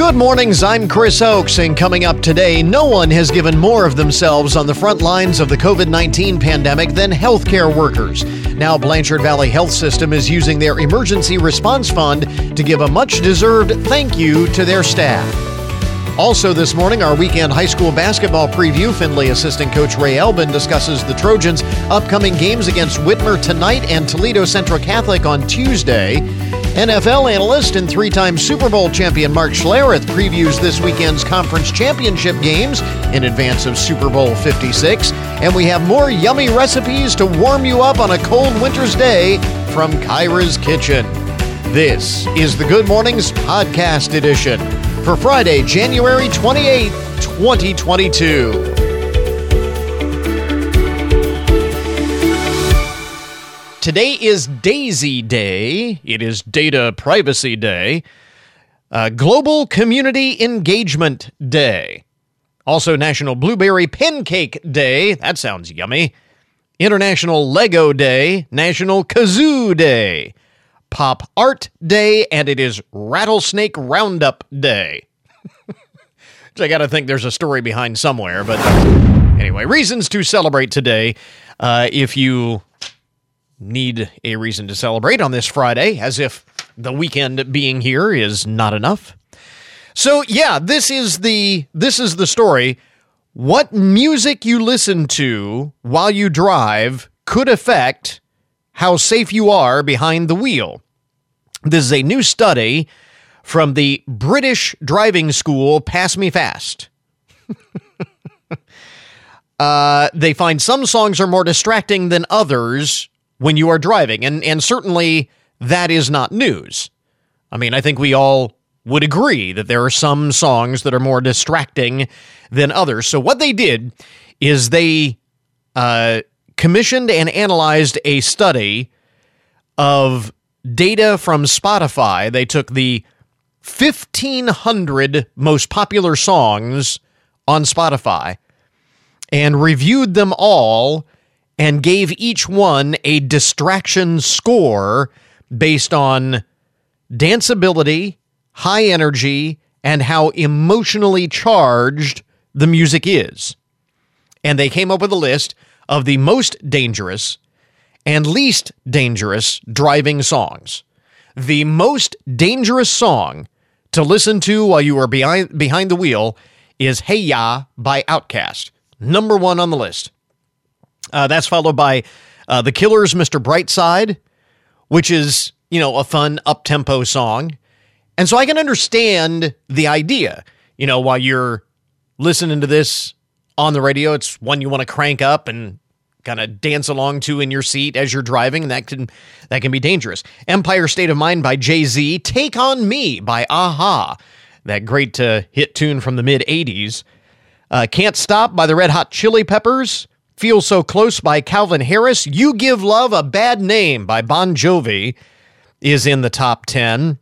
Good mornings, I'm Chris Oakes, and coming up today, no one has given more of themselves on the front lines of the COVID 19 pandemic than healthcare workers. Now, Blanchard Valley Health System is using their Emergency Response Fund to give a much deserved thank you to their staff. Also, this morning, our weekend high school basketball preview. Findlay assistant coach Ray Elbin discusses the Trojans' upcoming games against Whitmer tonight and Toledo Central Catholic on Tuesday. NFL analyst and three time Super Bowl champion Mark Schlereth previews this weekend's conference championship games in advance of Super Bowl 56. And we have more yummy recipes to warm you up on a cold winter's day from Kyra's Kitchen. This is the Good Mornings Podcast Edition for Friday, January 28th, 2022. Today is Daisy Day. It is Data Privacy Day. Uh, Global Community Engagement Day. Also, National Blueberry Pancake Day. That sounds yummy. International Lego Day. National Kazoo Day. Pop Art Day. And it is Rattlesnake Roundup Day. Which I got to think there's a story behind somewhere. But anyway, reasons to celebrate today. Uh, if you need a reason to celebrate on this Friday, as if the weekend being here is not enough. So yeah, this is the this is the story. What music you listen to while you drive could affect how safe you are behind the wheel. This is a new study from the British driving school Pass Me Fast. uh, they find some songs are more distracting than others when you are driving. And, and certainly that is not news. I mean, I think we all would agree that there are some songs that are more distracting than others. So, what they did is they uh, commissioned and analyzed a study of data from Spotify. They took the 1,500 most popular songs on Spotify and reviewed them all and gave each one a distraction score based on danceability, high energy, and how emotionally charged the music is. And they came up with a list of the most dangerous and least dangerous driving songs. The most dangerous song to listen to while you are behind, behind the wheel is Hey Ya by Outkast, number one on the list. Uh, that's followed by uh, The Killers' Mr. Brightside, which is, you know, a fun up tempo song. And so I can understand the idea. You know, while you're listening to this on the radio, it's one you want to crank up and kind of dance along to in your seat as you're driving, and that can that can be dangerous. Empire State of Mind by Jay Z, Take on Me by a-ha, that great uh, hit tune from the mid '80s. Uh, Can't Stop by the Red Hot Chili Peppers, Feel So Close by Calvin Harris. You Give Love a Bad Name by Bon Jovi is in the top 10.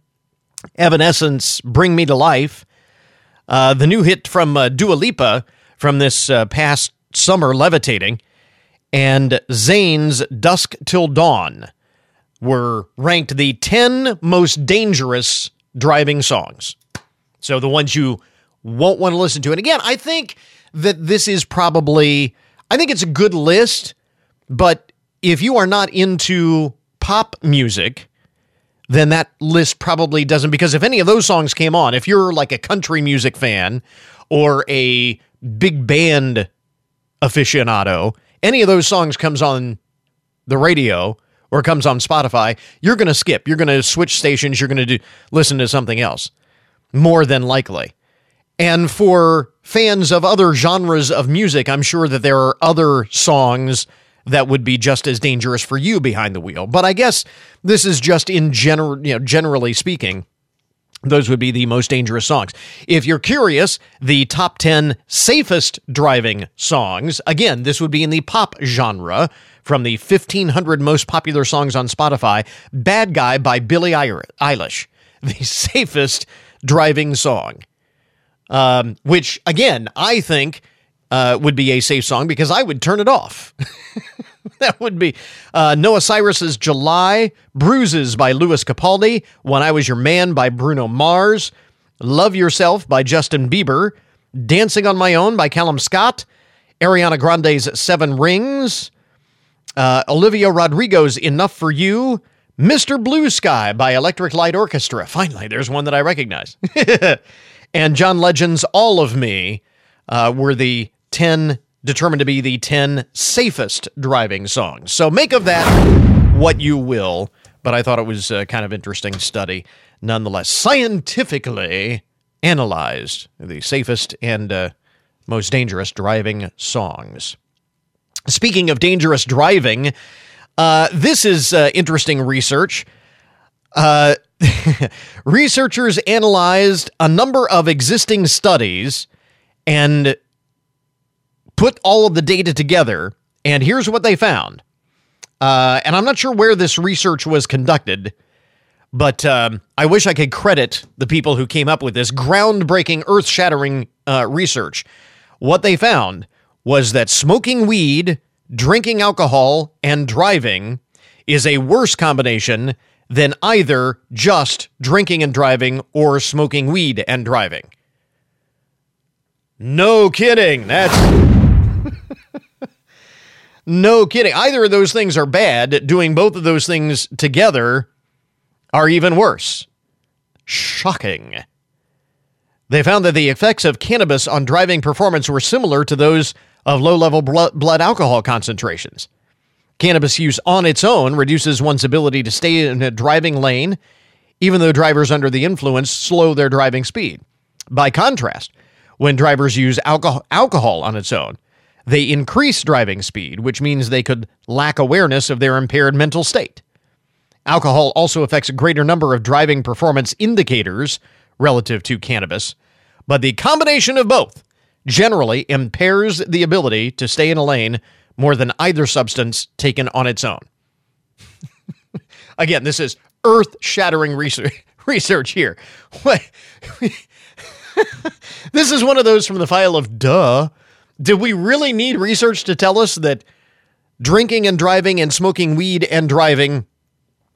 Evanescence, Bring Me to Life. Uh, the new hit from uh, Dua Lipa from this uh, past summer, Levitating, and Zayn's Dusk Till Dawn were ranked the 10 most dangerous driving songs. So the ones you won't want to listen to. And again, I think that this is probably I think it's a good list, but if you are not into pop music, then that list probably doesn't because if any of those songs came on, if you're like a country music fan or a big band aficionado, any of those songs comes on the radio or comes on Spotify, you're going to skip. You're going to switch stations, you're going to listen to something else. More than likely. And for fans of other genres of music, I'm sure that there are other songs that would be just as dangerous for you behind the wheel. But I guess this is just in general, you know, generally speaking, those would be the most dangerous songs. If you're curious, the top 10 safest driving songs, again, this would be in the pop genre from the 1500 most popular songs on Spotify, Bad Guy by Billie Eilish, the safest driving song um, which again I think uh, would be a safe song because I would turn it off. that would be uh, Noah Cyrus's "July," "Bruises" by Lewis Capaldi, "When I Was Your Man" by Bruno Mars, Love Yourself by Justin Bieber, Dancing on My Own by Callum Scott, Ariana Grande's Seven Rings, uh, Olivia Rodrigo's Enough for You, Mr. Blue Sky by Electric Light Orchestra. Finally, there's one that I recognize. and John Legend's All of Me uh, were the 10 determined to be the 10 safest driving songs. So make of that what you will, but I thought it was a kind of interesting study nonetheless. Scientifically analyzed the safest and uh, most dangerous driving songs. Speaking of dangerous driving, uh, this is uh, interesting research. Researchers analyzed a number of existing studies and put all of the data together. And here's what they found. Uh, and I'm not sure where this research was conducted, but um, I wish I could credit the people who came up with this groundbreaking, earth shattering uh, research. What they found was that smoking weed, drinking alcohol, and driving is a worse combination than either just drinking and driving or smoking weed and driving. No kidding. That's. no kidding. Either of those things are bad. Doing both of those things together are even worse. Shocking. They found that the effects of cannabis on driving performance were similar to those of low level blood alcohol concentrations. Cannabis use on its own reduces one's ability to stay in a driving lane, even though drivers under the influence slow their driving speed. By contrast, when drivers use alcohol, alcohol on its own, they increase driving speed, which means they could lack awareness of their impaired mental state. Alcohol also affects a greater number of driving performance indicators relative to cannabis, but the combination of both generally impairs the ability to stay in a lane more than either substance taken on its own. Again, this is earth shattering research, research here. this is one of those from the file of duh. Did we really need research to tell us that drinking and driving and smoking weed and driving,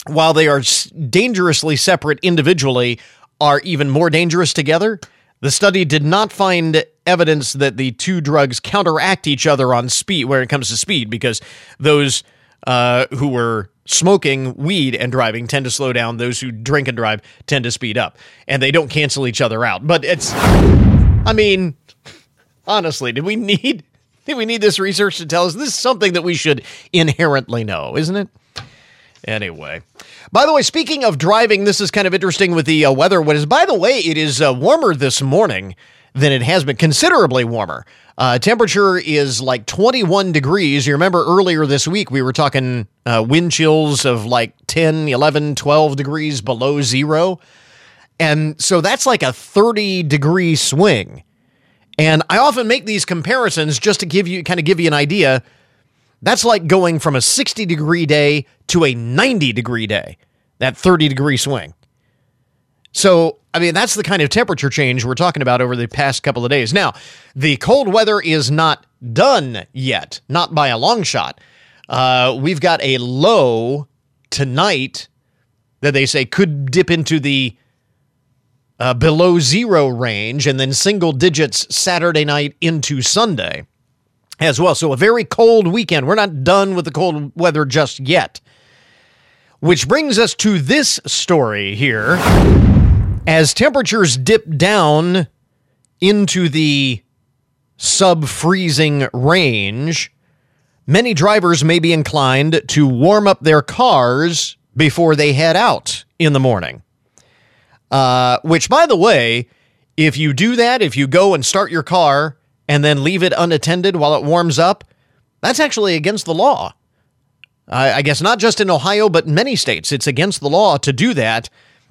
while they are dangerously separate individually, are even more dangerous together? The study did not find evidence that the two drugs counteract each other on speed when it comes to speed because those uh, who were smoking weed and driving tend to slow down. Those who drink and drive tend to speed up, and they don't cancel each other out. But it's, I mean, honestly, do we need did we need this research to tell us this is something that we should inherently know, isn't it? Anyway, by the way, speaking of driving, this is kind of interesting with the uh, weather. What is, by the way, it is uh, warmer this morning than it has been, considerably warmer. Uh, temperature is like 21 degrees. You remember earlier this week we were talking uh, wind chills of like 10, 11, 12 degrees below zero. And so that's like a 30 degree swing. And I often make these comparisons just to give you kind of give you an idea. That's like going from a 60 degree day to a 90 degree day, that 30 degree swing. So, I mean, that's the kind of temperature change we're talking about over the past couple of days. Now, the cold weather is not done yet, not by a long shot. Uh, we've got a low tonight that they say could dip into the uh, below zero range and then single digits Saturday night into Sunday as well. So, a very cold weekend. We're not done with the cold weather just yet. Which brings us to this story here. As temperatures dip down into the sub freezing range, many drivers may be inclined to warm up their cars before they head out in the morning. Uh, which, by the way, if you do that, if you go and start your car and then leave it unattended while it warms up, that's actually against the law. I, I guess not just in Ohio, but in many states, it's against the law to do that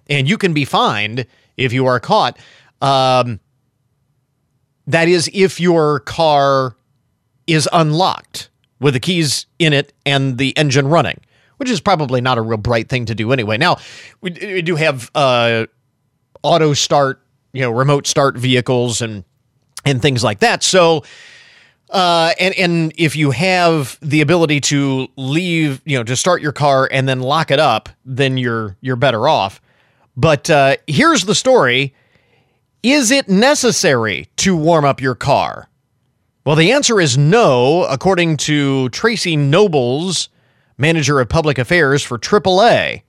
and you can be fined if you are caught. Um, that is, if your car is unlocked with the keys in it and the engine running, which is probably not a real bright thing to do anyway. Now, we, we do have uh, auto start, you know, remote start vehicles and and things like that. So, uh, and and if you have the ability to leave, you know, to start your car and then lock it up, then you're you're better off. But uh, here's the story. Is it necessary to warm up your car? Well, the answer is no, according to Tracy Nobles, manager of public affairs for AAA,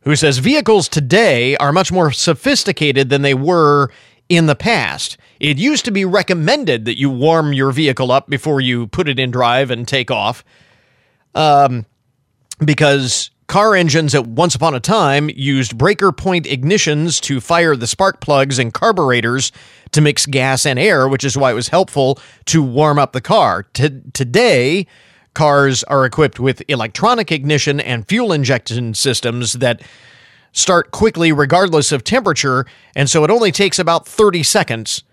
who says vehicles today are much more sophisticated than they were in the past. It used to be recommended that you warm your vehicle up before you put it in drive and take off, um, because car engines at once upon a time used breaker point ignitions to fire the spark plugs and carburetors to mix gas and air, which is why it was helpful to warm up the car. T- today, cars are equipped with electronic ignition and fuel injection systems that start quickly regardless of temperature, and so it only takes about 30 seconds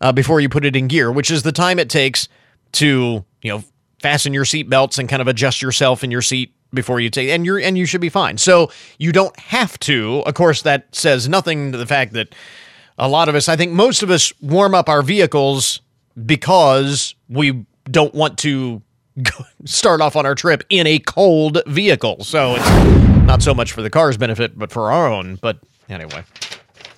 uh, before you put it in gear, which is the time it takes to, you know, fasten your seat belts and kind of adjust yourself in your seat before you take and you're and you should be fine. So you don't have to. Of course, that says nothing to the fact that a lot of us, I think most of us warm up our vehicles because we don't want to start off on our trip in a cold vehicle. So it's not so much for the car's benefit, but for our own. But anyway,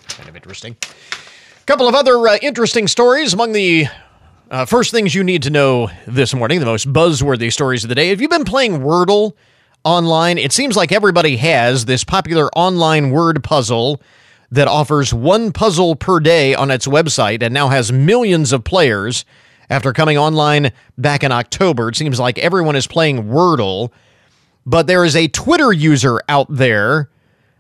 kind of interesting. A couple of other uh, interesting stories among the uh, first things you need to know this morning, the most buzzworthy stories of the day. Have you been playing Wordle online? It seems like everybody has this popular online word puzzle that offers one puzzle per day on its website and now has millions of players after coming online back in October. It seems like everyone is playing Wordle, but there is a Twitter user out there,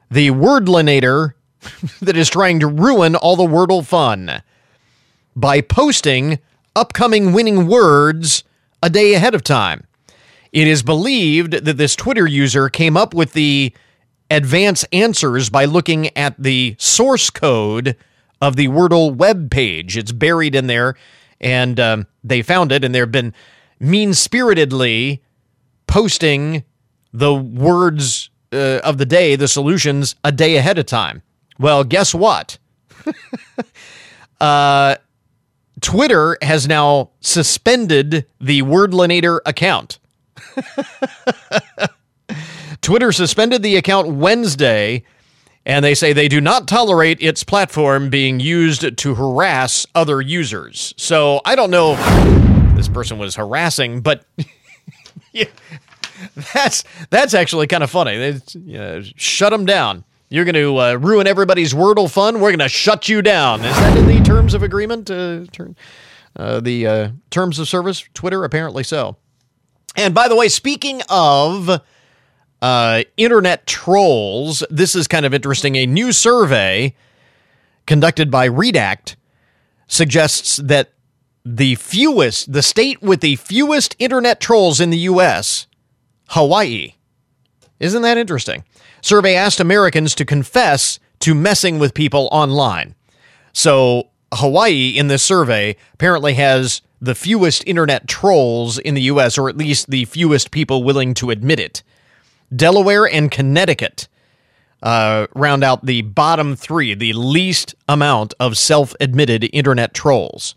the Wordlinator, that is trying to ruin all the Wordle fun by posting upcoming winning words a day ahead of time. It is believed that this Twitter user came up with the advance answers by looking at the source code of the Wordle web page. It's buried in there, and um, they found it, and they've been mean spiritedly posting the words uh, of the day, the solutions, a day ahead of time. Well, guess what? uh, Twitter has now suspended the Wordlinator account. Twitter suspended the account Wednesday, and they say they do not tolerate its platform being used to harass other users. So I don't know if this person was harassing, but yeah, that's that's actually kind of funny. They, shut them down. You're going to uh, ruin everybody's Wordle fun. We're going to shut you down. Is that in the terms of agreement? Uh, uh, the uh, terms of service, Twitter, apparently so. And by the way, speaking of uh, internet trolls, this is kind of interesting. A new survey conducted by Redact suggests that the fewest, the state with the fewest internet trolls in the U.S., Hawaii. Isn't that interesting? Survey asked Americans to confess to messing with people online. So, Hawaii in this survey apparently has the fewest internet trolls in the US, or at least the fewest people willing to admit it. Delaware and Connecticut uh, round out the bottom three, the least amount of self admitted internet trolls.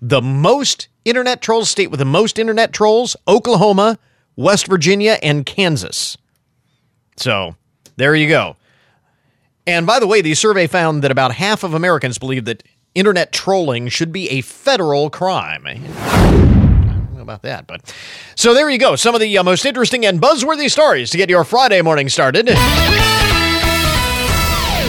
The most internet trolls, state with the most internet trolls Oklahoma, West Virginia, and Kansas. So there you go. And by the way, the survey found that about half of Americans believe that internet trolling should be a federal crime. I don't know about that, but so there you go. Some of the uh, most interesting and buzzworthy stories to get your Friday morning started.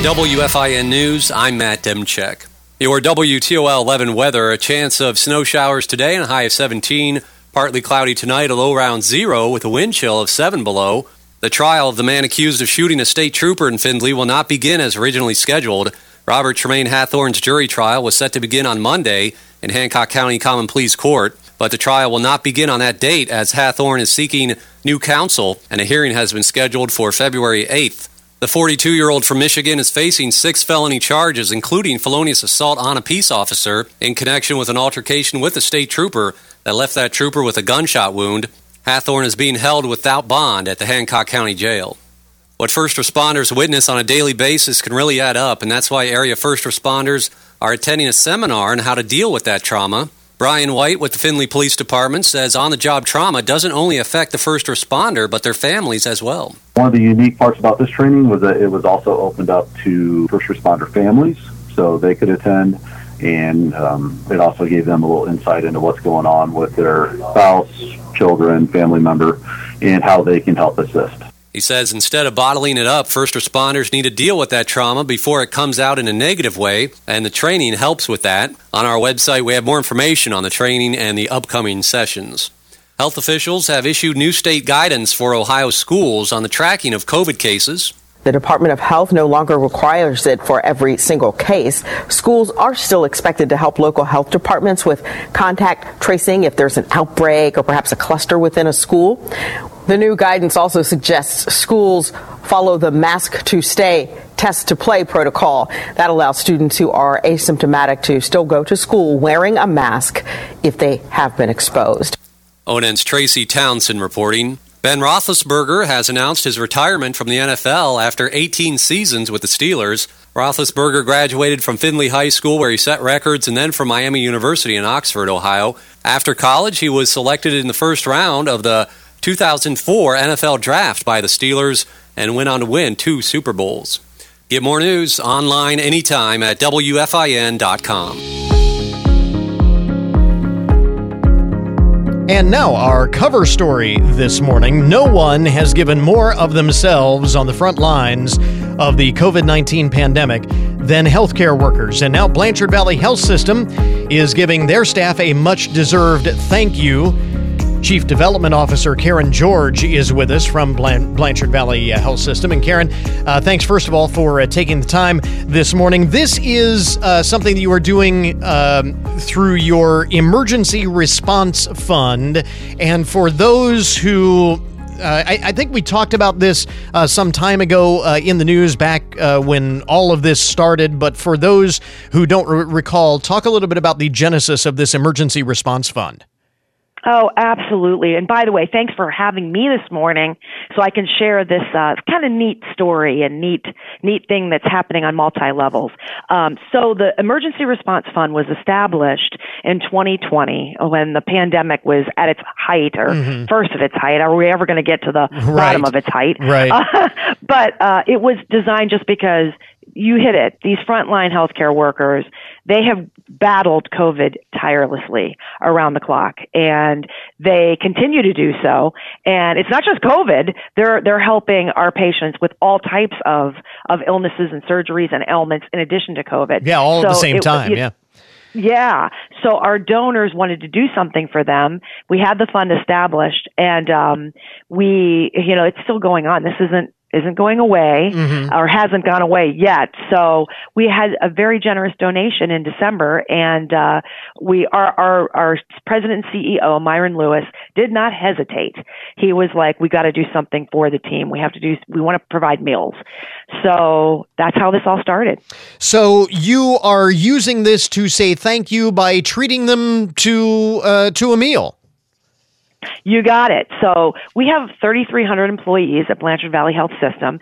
WFIN News, I'm Matt Demchek. Your WTOL 11 weather, a chance of snow showers today and a high of 17. Partly cloudy tonight, a low around zero with a wind chill of 7 below. The trial of the man accused of shooting a state trooper in Findlay will not begin as originally scheduled. Robert Tremaine Hathorn's jury trial was set to begin on Monday in Hancock County Common Pleas Court, but the trial will not begin on that date as Hathorn is seeking new counsel and a hearing has been scheduled for February 8th. The 42 year old from Michigan is facing six felony charges, including felonious assault on a peace officer in connection with an altercation with a state trooper that left that trooper with a gunshot wound. Hathorn is being held without bond at the Hancock County Jail. What first responders witness on a daily basis can really add up, and that's why area first responders are attending a seminar on how to deal with that trauma. Brian White with the Findlay Police Department says on the job trauma doesn't only affect the first responder, but their families as well. One of the unique parts about this training was that it was also opened up to first responder families so they could attend. And um, it also gave them a little insight into what's going on with their spouse, children, family member, and how they can help assist. He says instead of bottling it up, first responders need to deal with that trauma before it comes out in a negative way, and the training helps with that. On our website, we have more information on the training and the upcoming sessions. Health officials have issued new state guidance for Ohio schools on the tracking of COVID cases. The Department of Health no longer requires it for every single case. Schools are still expected to help local health departments with contact tracing if there's an outbreak or perhaps a cluster within a school. The new guidance also suggests schools follow the mask to stay, test to play protocol. That allows students who are asymptomatic to still go to school wearing a mask if they have been exposed. ONN's Tracy Townsend reporting. Ben Roethlisberger has announced his retirement from the NFL after 18 seasons with the Steelers. Roethlisberger graduated from Findlay High School, where he set records, and then from Miami University in Oxford, Ohio. After college, he was selected in the first round of the 2004 NFL Draft by the Steelers and went on to win two Super Bowls. Get more news online anytime at WFIN.com. And now, our cover story this morning. No one has given more of themselves on the front lines of the COVID 19 pandemic than healthcare workers. And now, Blanchard Valley Health System is giving their staff a much deserved thank you Chief Development Officer Karen George is with us from Blanchard Valley uh, Health System. And Karen, uh, thanks first of all for uh, taking the time this morning. This is uh, something that you are doing um, through your Emergency Response Fund. And for those who uh, I, I, think we talked about this uh, some time ago uh, in the news back uh, when all of this started. But for those who don't re- recall, talk a little bit about the genesis of this emergency response fund. Oh, absolutely. And by the way, thanks for having me this morning so I can share this uh, kind of neat story and neat neat thing that's happening on multi levels. Um, so the Emergency Response Fund was established in 2020 when the pandemic was at its height or mm-hmm. first of its height. Are we ever going to get to the right. bottom of its height? Right. Uh, but uh, it was designed just because you hit it. These frontline healthcare workers, they have battled COVID tirelessly around the clock and they continue to do so. And it's not just COVID. They're, they're helping our patients with all types of, of illnesses and surgeries and ailments in addition to COVID. Yeah, all so at the same it, time. It, yeah. Yeah. So our donors wanted to do something for them. We had the fund established and um, we, you know, it's still going on. This isn't isn't going away mm-hmm. or hasn't gone away yet. So we had a very generous donation in December, and uh, we our, our our president and CEO Myron Lewis did not hesitate. He was like, "We got to do something for the team. We have to do. We want to provide meals." So that's how this all started. So you are using this to say thank you by treating them to uh, to a meal. You got it. So we have 3,300 employees at Blanchard Valley Health System.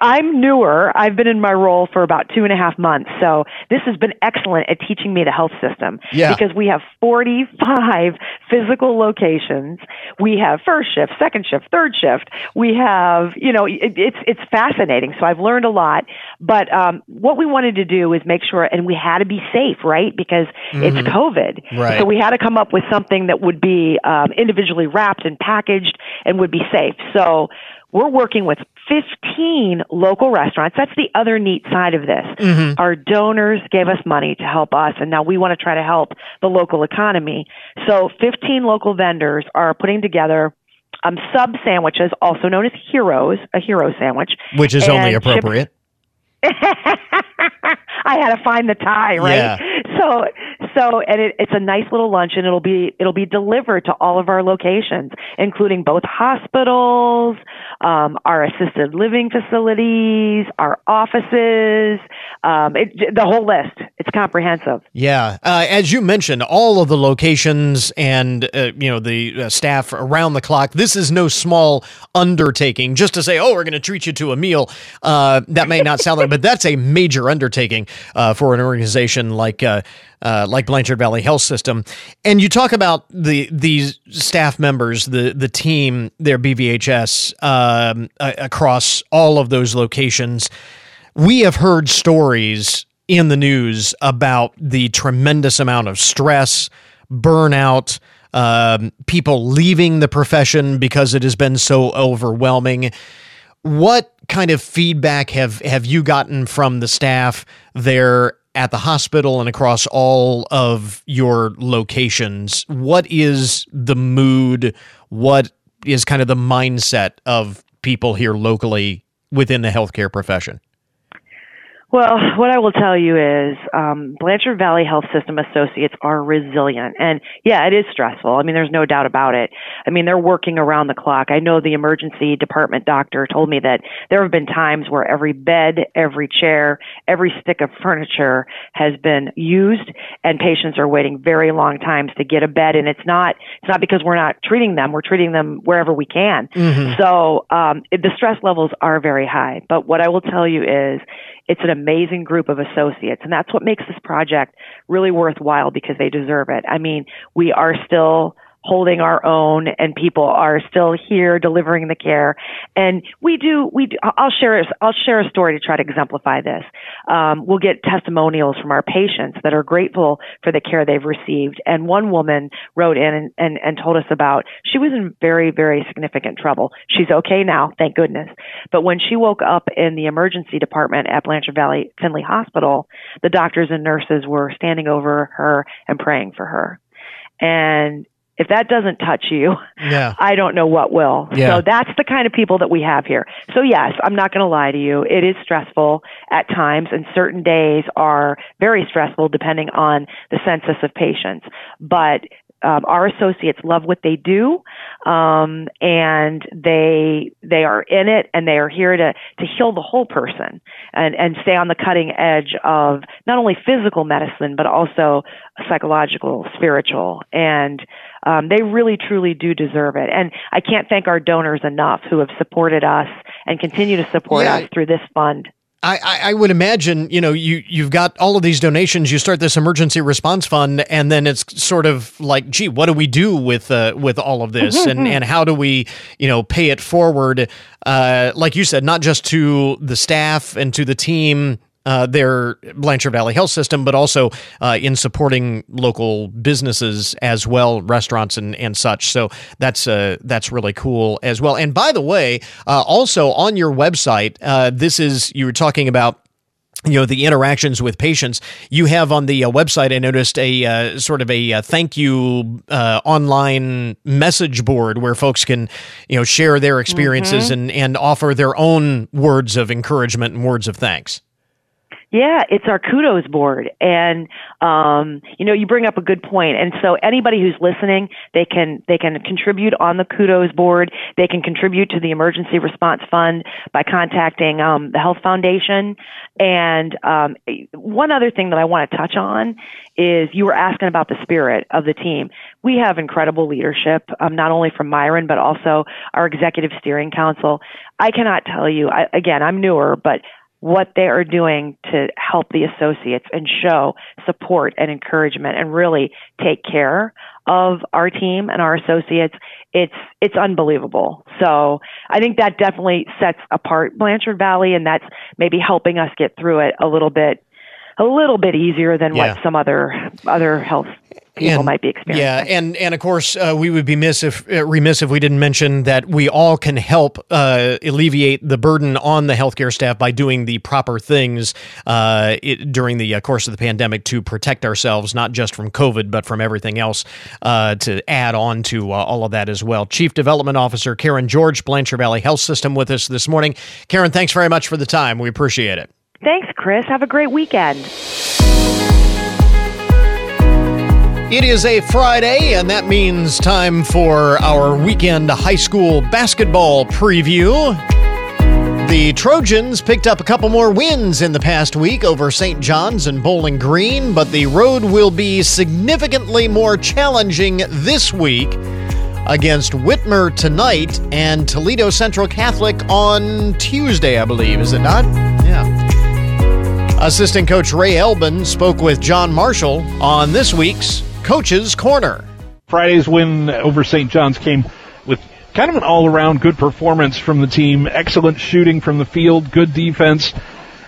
I'm newer. I've been in my role for about two and a half months. So this has been excellent at teaching me the health system yeah. because we have 45 physical locations. We have first shift, second shift, third shift. We have, you know, it, it's, it's fascinating. So I've learned a lot, but, um, what we wanted to do is make sure, and we had to be safe, right? Because mm-hmm. it's COVID. Right. So we had to come up with something that would be, um, individually wrapped and packaged and would be safe. So we're working with 15 local restaurants. That's the other neat side of this. Mm-hmm. Our donors gave us money to help us, and now we want to try to help the local economy. So 15 local vendors are putting together um, sub sandwiches, also known as heroes, a hero sandwich. Which is only appropriate. I had to find the tie, right? Yeah. So, so, and it, it's a nice little lunch, and it'll be it'll be delivered to all of our locations, including both hospitals, um, our assisted living facilities, our offices, um, it, the whole list. It's comprehensive. Yeah, uh, as you mentioned, all of the locations and uh, you know the uh, staff around the clock. This is no small undertaking. Just to say, oh, we're going to treat you to a meal. Uh, that may not sound like, but that's a major undertaking uh, for an organization like uh, uh, like Blanchard Valley Health System. And you talk about the these staff members, the the team, their BVHS um, across all of those locations. We have heard stories in the news about the tremendous amount of stress, burnout, um, people leaving the profession because it has been so overwhelming. What kind of feedback have have you gotten from the staff there at the hospital and across all of your locations? What is the mood? What is kind of the mindset of people here locally within the healthcare profession? Well, what I will tell you is um, Blanchard Valley Health System associates are resilient. And yeah, it is stressful. I mean, there's no doubt about it. I mean, they're working around the clock. I know the emergency department doctor told me that there have been times where every bed, every chair, every stick of furniture has been used and patients are waiting very long times to get a bed. And it's not, it's not because we're not treating them. We're treating them wherever we can. Mm-hmm. So, um, the stress levels are very high. But what I will tell you is, it's an amazing group of associates, and that's what makes this project really worthwhile because they deserve it. I mean, we are still holding our own and people are still here delivering the care. And we do, we do, I'll share, I'll share a story to try to exemplify this. Um, we'll get testimonials from our patients that are grateful for the care they've received. And one woman wrote in and, and, and told us about she was in very, very significant trouble. She's okay now, thank goodness. But when she woke up in the emergency department at Blanchard Valley Findlay Hospital, the doctors and nurses were standing over her and praying for her. And if that doesn't touch you, yeah. I don't know what will. Yeah. So that's the kind of people that we have here. So yes, I'm not going to lie to you. It is stressful at times and certain days are very stressful depending on the census of patients. But um, our associates love what they do, um, and they they are in it, and they are here to to heal the whole person and and stay on the cutting edge of not only physical medicine but also psychological, spiritual, and um, they really truly do deserve it. And I can't thank our donors enough who have supported us and continue to support yeah. us through this fund. I, I, would imagine, you know, you, you've got all of these donations, you start this emergency response fund, and then it's sort of like, gee, what do we do with uh, with all of this? and, and how do we, you know, pay it forward? Uh, like you said, not just to the staff and to the team uh, their Blanchard Valley Health System, but also uh, in supporting local businesses as well, restaurants and, and such. So that's uh, that's really cool as well. And by the way, uh, also on your website, uh, this is you were talking about you know the interactions with patients you have on the uh, website i noticed a uh, sort of a uh, thank you uh, online message board where folks can you know share their experiences mm-hmm. and and offer their own words of encouragement and words of thanks yeah, it's our kudos board. And um, you know, you bring up a good point. And so anybody who's listening, they can they can contribute on the kudos board. They can contribute to the emergency response fund by contacting um, the health foundation. And um, one other thing that I want to touch on is you were asking about the spirit of the team. We have incredible leadership, um, not only from Myron, but also our executive steering council. I cannot tell you, I, again, I'm newer, but what they are doing to help the associates and show support and encouragement and really take care of our team and our associates it's it's unbelievable so i think that definitely sets apart blanchard valley and that's maybe helping us get through it a little bit a little bit easier than yeah. what some other other health people and, might be experiencing. Yeah, and and of course uh, we would be miss if uh, remiss if we didn't mention that we all can help uh, alleviate the burden on the healthcare staff by doing the proper things uh, it, during the uh, course of the pandemic to protect ourselves, not just from COVID but from everything else. Uh, to add on to all of that as well, Chief Development Officer Karen George, Blanchard Valley Health System, with us this morning. Karen, thanks very much for the time. We appreciate it. Thanks, Chris. Have a great weekend. It is a Friday, and that means time for our weekend high school basketball preview. The Trojans picked up a couple more wins in the past week over St. John's and Bowling Green, but the road will be significantly more challenging this week against Whitmer tonight and Toledo Central Catholic on Tuesday, I believe, is it not? Yeah. Assistant coach Ray Elbin spoke with John Marshall on this week's Coach's Corner. Friday's win over St. John's came with kind of an all around good performance from the team, excellent shooting from the field, good defense.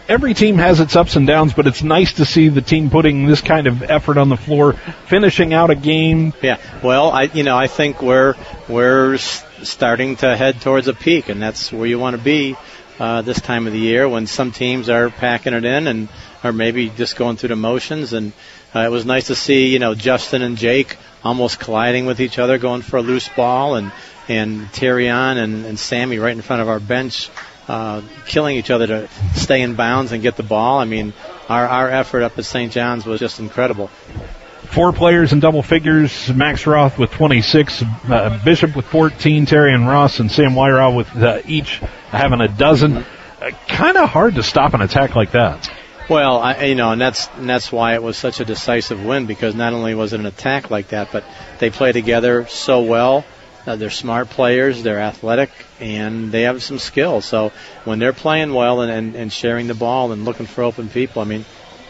every team has its ups and downs, but it's nice to see the team putting this kind of effort on the floor, finishing out a game. Yeah. Well, I you know I think we're we're starting to head towards a peak, and that's where you want to be uh, this time of the year when some teams are packing it in and are maybe just going through the motions. And uh, it was nice to see you know Justin and Jake almost colliding with each other, going for a loose ball, and and Terrion and, and Sammy right in front of our bench uh, killing each other to stay in bounds and get the ball. I mean, our, our effort up at St. John's was just incredible. Four players in double figures. Max Roth with 26, uh, Bishop with 14, Terrion Ross and Sam Wyra with uh, each having a dozen. Uh, kind of hard to stop an attack like that. Well, I, you know, and that's and that's why it was such a decisive win because not only was it an attack like that, but they play together so well. Uh, they're smart players, they're athletic, and they have some skill. So when they're playing well and, and, and sharing the ball and looking for open people, I mean,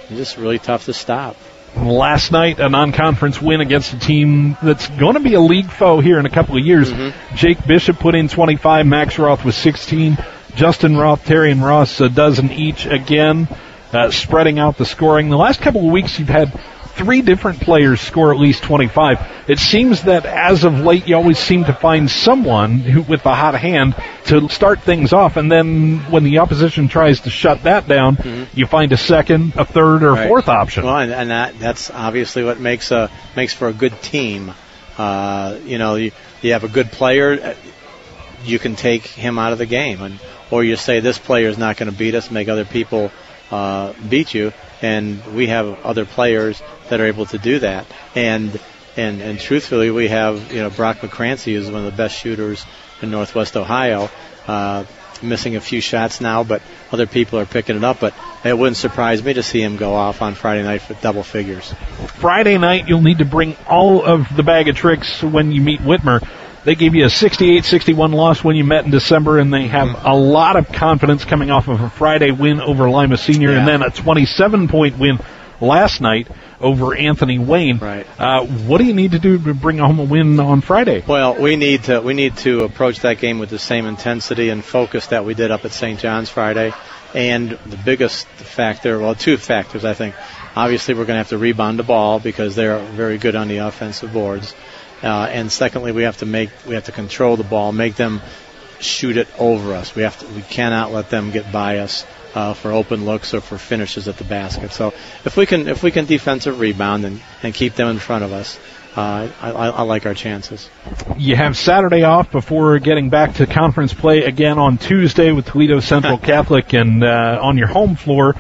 it's just really tough to stop. Last night, a non-conference win against a team that's going to be a league foe here in a couple of years. Mm-hmm. Jake Bishop put in 25, Max Roth was 16, Justin Roth, Terrion Ross a dozen each again, uh, spreading out the scoring. The last couple of weeks, you've had three different players score at least 25. It seems that as of late, you always seem to find someone who, with a hot hand to start things off, and then when the opposition tries to shut that down, mm-hmm. you find a second, a third, or right. fourth option. Well, and, and, that that's obviously what makes a makes for a good team. Uh, you know, you, you have a good player, you can take him out of the game, and or you say this player is not going to beat us, make other people uh, beat you, and we have other players that are able to do that. And and and truthfully, we have you know Brock McCrancy is one of the best shooters in Northwest Ohio. Uh, missing a few shots now, but other people are picking it up. But it wouldn't surprise me to see him go off on Friday night for double figures. Friday night, you'll need to bring all of the bag of tricks when you meet Whitmer. They gave you a 68-61 loss when you met in December, and they have mm-hmm. a lot of confidence coming off of a Friday win over Lima Senior, yeah. and then a 27-point win last night over Anthony Wayne. Right. Uh, what do you need to do to bring home a win on Friday? Well, we need to we need to approach that game with the same intensity and focus that we did up at St. John's Friday. And the biggest factor, well, two factors, I think. Obviously, we're going to have to rebound the ball because they're very good on the offensive boards. Uh, and secondly, we have to make we have to control the ball, make them shoot it over us. We have to we cannot let them get by us uh, for open looks or for finishes at the basket. So if we can if we can defensive rebound and, and keep them in front of us, uh, I, I, I, like our chances. You have Saturday off before getting back to conference play again on Tuesday with Toledo Central Catholic, and uh, on your home floor,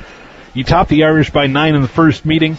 you top the Irish by nine in the first meeting.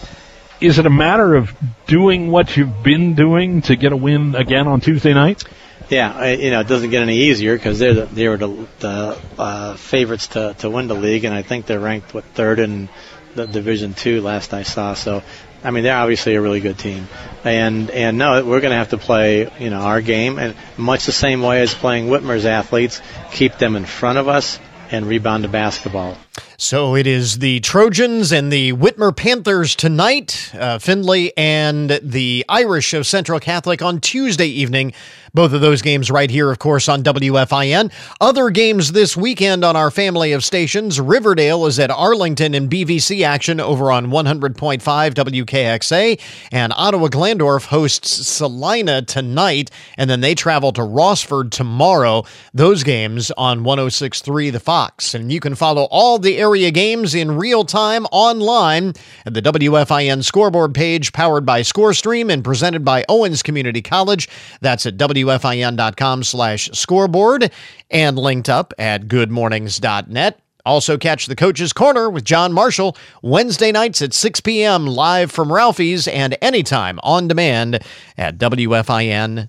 Is it a matter of doing what you've been doing to get a win again on Tuesday night? Yeah, you know, it doesn't get any easier because they're the, they were the, the uh, favorites to, to win the league, and I think they're ranked what third in the Division Two last I saw. So, I mean, they're obviously a really good team, and and no, we're going to have to play you know our game, and much the same way as playing Whitmer's athletes, keep them in front of us and rebound the basketball. So it is the Trojans and the Whitmer Panthers tonight, uh, Findlay and the Irish of Central Catholic on Tuesday evening. Both of those games right here, of course, on WFIN. Other games this weekend on our family of stations. Riverdale is at Arlington in BVC action over on 100.5 WKXA. And Ottawa Glandorf hosts Celina tonight. And then they travel to Rossford tomorrow. Those games on 106.3 The Fox. And you can follow all the area games in real time online at the WFIN scoreboard page powered by ScoreStream and presented by Owens Community College. That's at WFIN.com slash scoreboard and linked up at goodmornings.net. Also, catch the Coach's Corner with John Marshall Wednesday nights at 6 p.m. live from Ralphie's and anytime on demand at WFIN.com.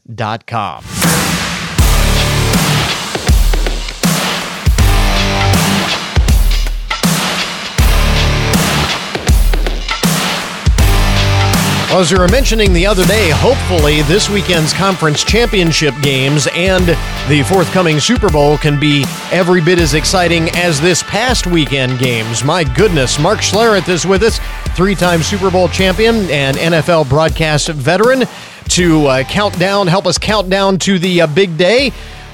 Well, as you were mentioning the other day, hopefully this weekend's conference championship games and the forthcoming Super Bowl can be every bit as exciting as this past weekend games. My goodness, Mark Schlereth is with us, three-time Super Bowl champion and NFL broadcast veteran, to uh, count down, help us count down to the uh, big day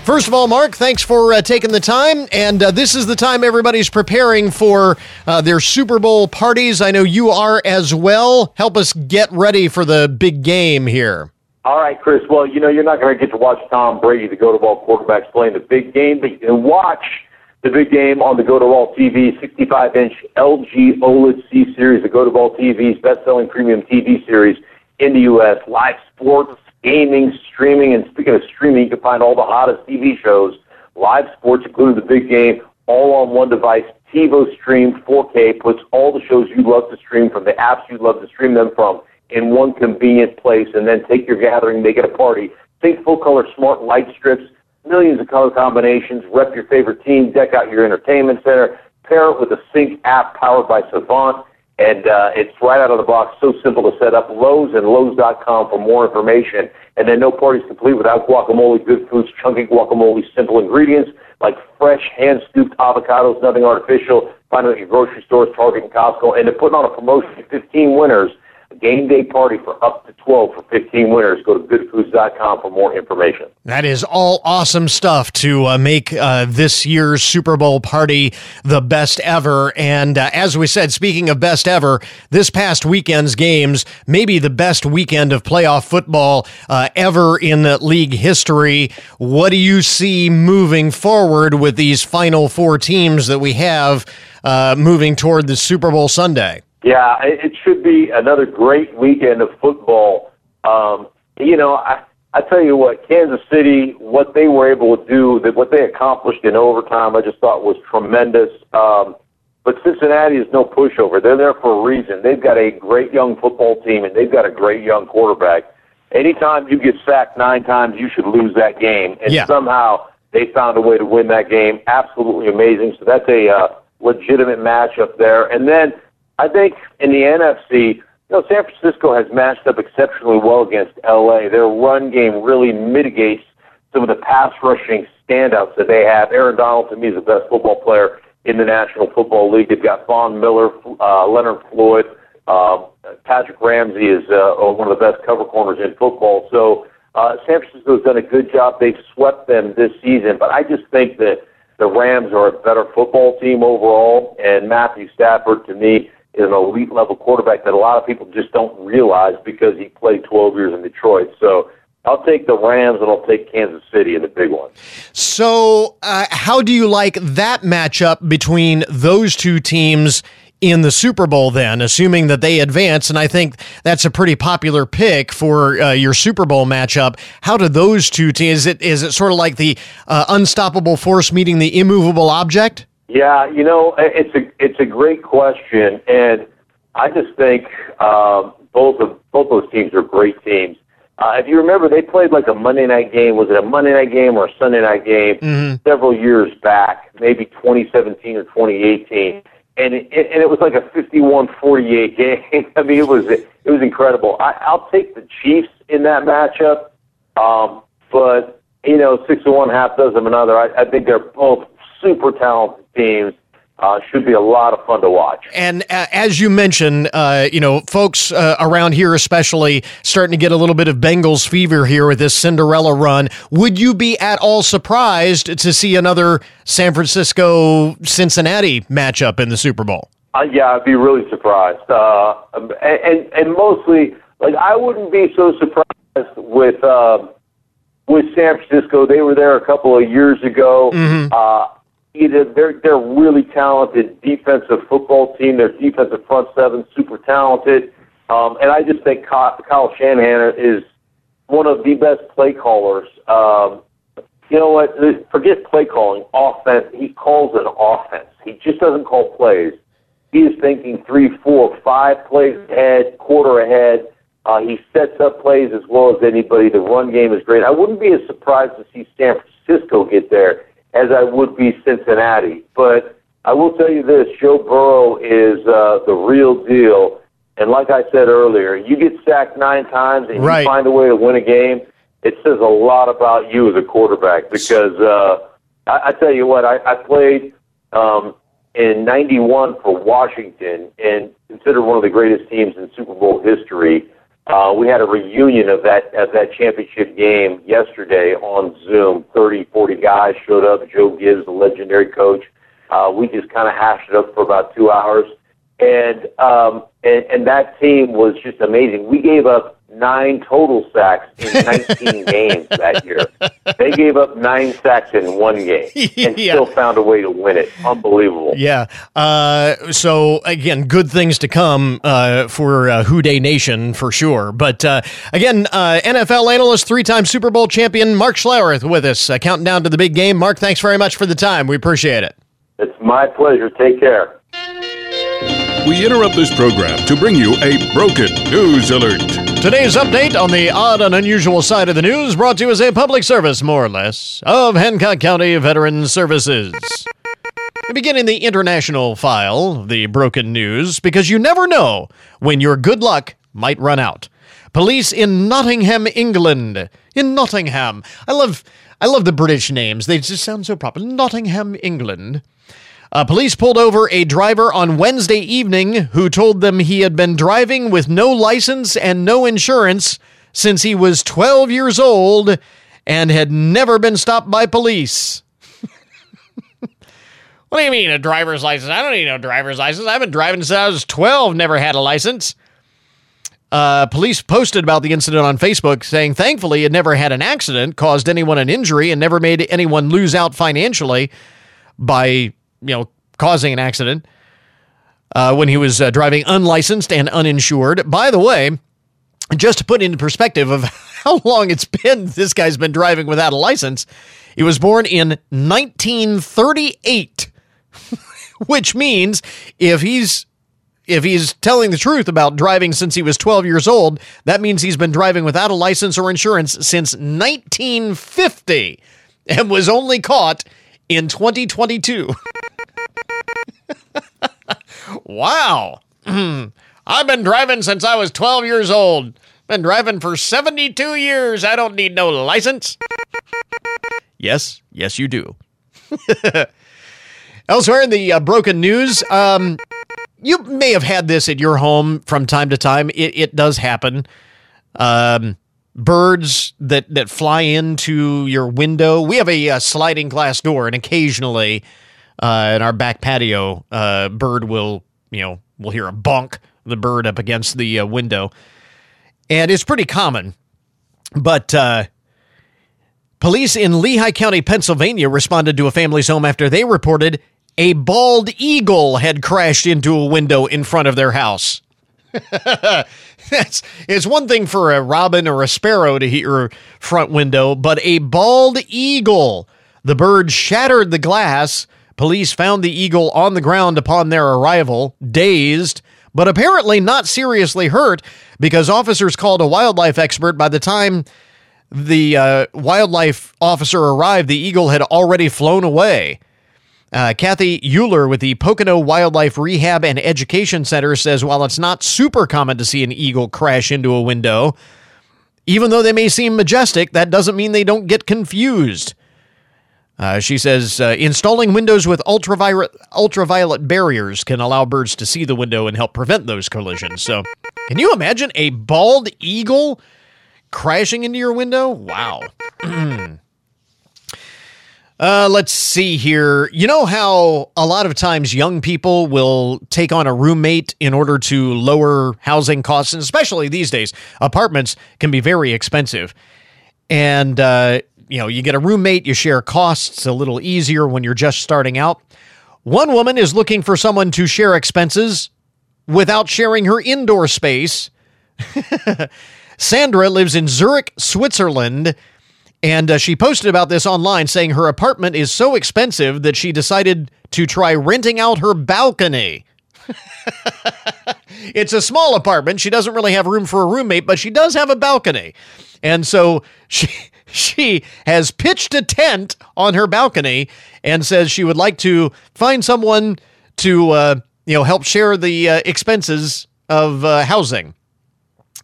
First of all, Mark, thanks for uh, taking the time. And uh, this is the time everybody's preparing for uh, their Super Bowl parties. I know you are as well. Help us get ready for the big game here. All right, Chris. Well, you know, you're not going to get to watch Tom Brady, the go to ball quarterback, playing the big game, but you can watch the big game on the Go to Ball TV 65 inch LG OLED C series, the Go to Ball TV's best selling premium TV series in the U.S. Live sports gaming, streaming, and speaking of streaming, you can find all the hottest TV shows, live sports, including the big game, all on one device. TiVo Stream 4K puts all the shows you love to stream from the apps you love to stream them from in one convenient place, and then take your gathering, make it a party. Think full color smart light strips, millions of color combinations, rep your favorite team, deck out your entertainment center, pair it with a sync app powered by Savant and uh, it's right out of the box, so simple to set up. Lowe's and Lowe's.com for more information. And then no party's complete without guacamole, good foods, chunky guacamole, simple ingredients like fresh, hand-scooped avocados, nothing artificial. Find them at your grocery stores, Target, and Costco. And they're putting on a promotion, 15 winners – game day party for up to 12 for 15 winners. Go to goodfoods.com for more information. That is all awesome stuff to uh, make uh, this year's Super Bowl party the best ever. And uh, as we said, speaking of best ever, this past weekend's games, maybe the best weekend of playoff football uh, ever in league history. What do you see moving forward with these final four teams that we have uh, moving toward the Super Bowl Sunday? Yeah, it should be another great weekend of football. Um, you know, I, I tell you what, Kansas City, what they were able to do, that what they accomplished in overtime, I just thought was tremendous. Um, but Cincinnati is no pushover. They're there for a reason. They've got a great young football team, and they've got a great young quarterback. Anytime you get sacked nine times, you should lose that game. And yeah. somehow they found a way to win that game. Absolutely amazing. So that's a uh, legitimate matchup there. And then I think in the NFC, you know, San Francisco has matched up exceptionally well against LA. Their run game really mitigates some of the pass rushing standouts that they have. Aaron Donald, to me, is the best football player in the National Football League. They've got Von Miller, uh, Leonard Floyd, uh, Patrick Ramsey is uh, one of the best cover corners in football. So uh, San Francisco's done a good job. They've swept them this season, but I just think that the Rams are a better football team overall, and Matthew Stafford, to me, is an elite level quarterback that a lot of people just don't realize because he played 12 years in Detroit. So I'll take the Rams and I'll take Kansas City in the big one. So, uh, how do you like that matchup between those two teams? in the Super Bowl, then, assuming that they advance. And I think that's a pretty popular pick for uh, your Super Bowl matchup. How do those two teams? Is it is it sort of like the uh, unstoppable force meeting the immovable object? Yeah, you know, it's a it's a great question, and I just think um, both of both those teams are great teams. Uh, if you remember, they played like a Monday night game. Was it a Monday night game or a Sunday night game mm-hmm. several years back, maybe 2017 or 2018? And it, and it was like a 51-48 game. I mean, it was it was incredible. I, I'll take the Chiefs in that matchup, um, but you know, six of one, half dozen another. I, I think they're both super talented teams. Uh, should be a lot of fun to watch. And uh, as you mentioned, uh, you know, folks uh, around here, especially, starting to get a little bit of Bengals fever here with this Cinderella run. Would you be at all surprised to see another San Francisco Cincinnati matchup in the Super Bowl? Uh, yeah, I'd be really surprised. Uh, and, and and mostly, like, I wouldn't be so surprised with with San Francisco. They were there a couple of years ago. Mm-hmm they're they're really talented defensive football team. Their defensive front seven super talented, um, and I just think Kyle, Shanahan is one of the best play callers. Um, you know what? Forget play calling. Offense. He calls an offense. He just doesn't call plays. He is thinking three, four, five plays ahead, quarter ahead. Uh, he sets up plays as well as anybody. The run game is great. I wouldn't be as surprised to see San Francisco get there as I would be Cincinnati. But I will tell you this: Joe Burrow is uh, the real deal. And like I said earlier, you get sacked nine times and right. you find a way to win a game. It says a lot about you as a quarterback because uh, I, I tell you what, I, I played um, in '91 for Washington and considered one of the greatest teams in Super Bowl history. Uh, we had a reunion of that of that championship game yesterday on Zoom. Thirty, forty guys showed up. Joe Gibbs, the legendary coach. Uh, we just kind of hashed it up for about two hours, and um, and, and that team was just amazing. We gave up nine total sacks in 19 games that year. They gave up nine sacks in one game and yeah. still found a way to win it. Unbelievable. Yeah. Uh, so, again, good things to come uh, for uh, Who Dey Nation for sure. But uh, again, uh, NFL analyst, three time Super Bowl champion Mark Schlereth with us, uh, counting down to the big game. Mark, thanks very much for the time. We appreciate it. It's my pleasure. Take care. We interrupt this program to bring you a broken news alert. Today's update on the odd and unusual side of the news brought to you as a public service, more or less, of Hancock County Veterans Services. We begin in the international file, the broken news, because you never know when your good luck might run out. Police in Nottingham, England. In Nottingham. I love I love the British names. They just sound so proper. Nottingham, England uh, police pulled over a driver on Wednesday evening who told them he had been driving with no license and no insurance since he was 12 years old and had never been stopped by police. what do you mean, a driver's license? I don't need no driver's license. I've been driving since I was 12, never had a license. Uh, police posted about the incident on Facebook saying thankfully it never had an accident, caused anyone an injury, and never made anyone lose out financially by you know, causing an accident uh, when he was uh, driving unlicensed and uninsured. By the way, just to put into perspective of how long it's been, this guy's been driving without a license. He was born in 1938, which means if he's if he's telling the truth about driving since he was 12 years old, that means he's been driving without a license or insurance since 1950 and was only caught in 2022. wow. I've been driving since I was 12 years old. Been driving for 72 years. I don't need no license. yes, yes, you do. Elsewhere in the uh, broken news, um, you may have had this at your home from time to time. It, it does happen. Um, birds that that fly into your window. We have a, a sliding glass door, and occasionally uh, in our back patio, uh, bird will you know we'll hear a bonk the bird up against the uh, window, and it's pretty common. But uh, police in Lehigh County, Pennsylvania, responded to a family's home after they reported a bald eagle had crashed into a window in front of their house. That's it's one thing for a robin or a sparrow to hit your front window, but a bald eagle. The bird shattered the glass. Police found the eagle on the ground upon their arrival, dazed, but apparently not seriously hurt because officers called a wildlife expert by the time the uh, wildlife officer arrived, the eagle had already flown away. Uh, Kathy Euler with the Pocono Wildlife Rehab and Education Center says while it's not super common to see an eagle crash into a window, even though they may seem majestic, that doesn't mean they don't get confused. Uh, she says uh, installing windows with ultraviolet ultraviolet barriers can allow birds to see the window and help prevent those collisions. So, can you imagine a bald eagle crashing into your window? Wow. Uh, let's see here. You know how a lot of times young people will take on a roommate in order to lower housing costs, and especially these days, apartments can be very expensive. And, uh, you know, you get a roommate, you share costs a little easier when you're just starting out. One woman is looking for someone to share expenses without sharing her indoor space. Sandra lives in Zurich, Switzerland and uh, she posted about this online saying her apartment is so expensive that she decided to try renting out her balcony. it's a small apartment. She doesn't really have room for a roommate, but she does have a balcony. And so she she has pitched a tent on her balcony and says she would like to find someone to uh, you know help share the uh, expenses of uh, housing.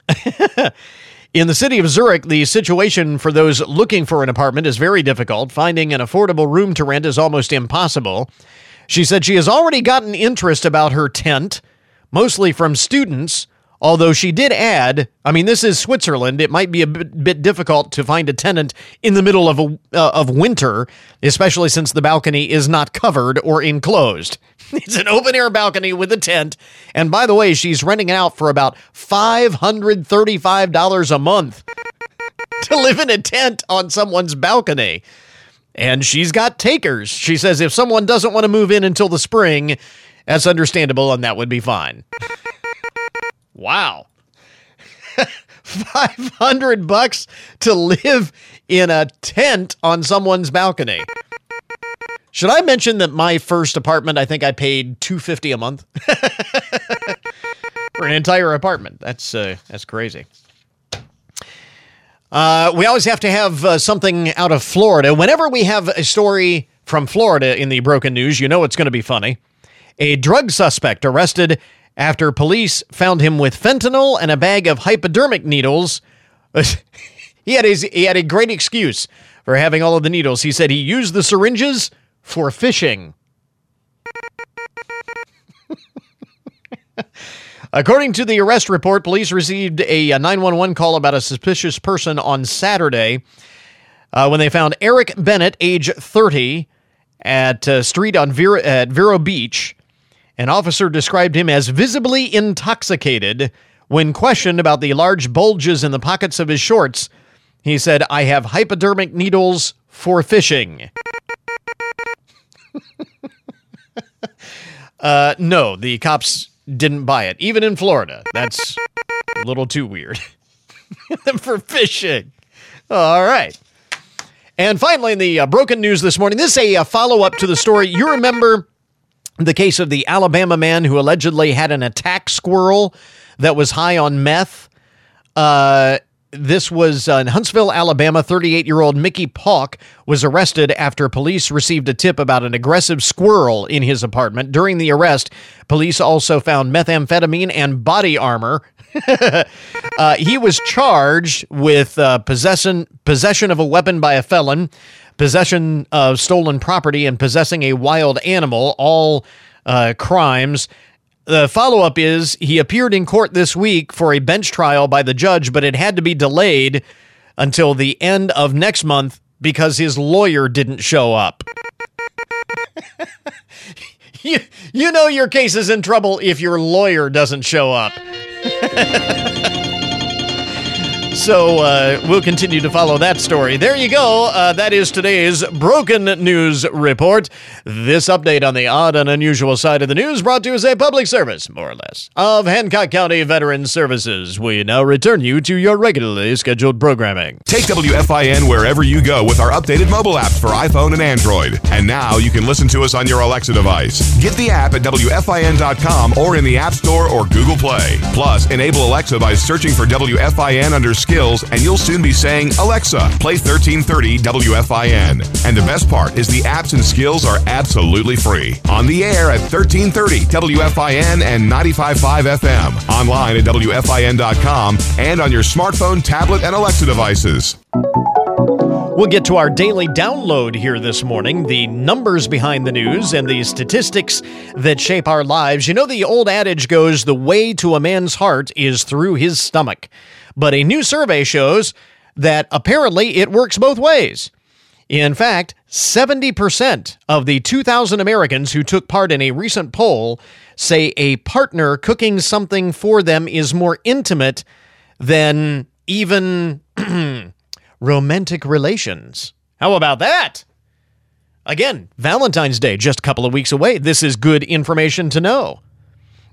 In the city of Zurich, the situation for those looking for an apartment is very difficult. Finding an affordable room to rent is almost impossible. She said she has already gotten interest about her tent, mostly from students, Although she did add, I mean, this is Switzerland. It might be a bit, bit difficult to find a tenant in the middle of a, uh, of winter, especially since the balcony is not covered or enclosed. It's an open air balcony with a tent. And by the way, she's renting it out for about $535 a month to live in a tent on someone's balcony. And she's got takers. She says if someone doesn't want to move in until the spring, that's understandable and that would be fine. Wow. 500 bucks to live in a tent on someone's balcony. Should I mention that my first apartment I think I paid 250 a month for an entire apartment. That's uh, that's crazy. Uh, we always have to have uh, something out of Florida. Whenever we have a story from Florida in the broken news, you know it's going to be funny. A drug suspect arrested after police found him with fentanyl and a bag of hypodermic needles. he had his, he had a great excuse for having all of the needles. He said he used the syringes for fishing. According to the arrest report, police received a 911 call about a suspicious person on Saturday uh, when they found Eric Bennett, age 30, at uh, street on Vero, at Vero Beach. An officer described him as visibly intoxicated. When questioned about the large bulges in the pockets of his shorts, he said, I have hypodermic needles for fishing. uh, no, the cops didn't buy it, even in Florida. That's a little too weird. for fishing. All right. And finally, in the uh, broken news this morning, this is a, a follow up to the story. You remember the case of the Alabama man who allegedly had an attack squirrel that was high on meth? Uh, this was uh, in Huntsville, Alabama. 38 year old Mickey Paulk was arrested after police received a tip about an aggressive squirrel in his apartment. During the arrest, police also found methamphetamine and body armor. uh, he was charged with uh, possession possession of a weapon by a felon, possession of stolen property, and possessing a wild animal. All uh, crimes. The follow up is he appeared in court this week for a bench trial by the judge, but it had to be delayed until the end of next month because his lawyer didn't show up. you, you know your case is in trouble if your lawyer doesn't show up. So uh, we'll continue to follow that story. There you go. Uh, that is today's Broken News Report. This update on the odd and unusual side of the news brought to you as a public service, more or less, of Hancock County Veterans Services. We now return you to your regularly scheduled programming. Take WFIN wherever you go with our updated mobile apps for iPhone and Android. And now you can listen to us on your Alexa device. Get the app at WFIN.com or in the App Store or Google Play. Plus, enable Alexa by searching for WFIN under skills, and you'll soon be saying, Alexa, play 1330 WFIN. And the best part is the apps and skills are absolutely free. On the air at 1330 WFIN and 95.5 FM. Online at WFIN.com and on your smartphone, tablet, and Alexa devices. We'll get to our daily download here this morning the numbers behind the news and the statistics that shape our lives. You know, the old adage goes the way to a man's heart is through his stomach. But a new survey shows that apparently it works both ways. In fact, 70% of the 2,000 Americans who took part in a recent poll say a partner cooking something for them is more intimate than even romantic relations. How about that? Again, Valentine's Day just a couple of weeks away. This is good information to know.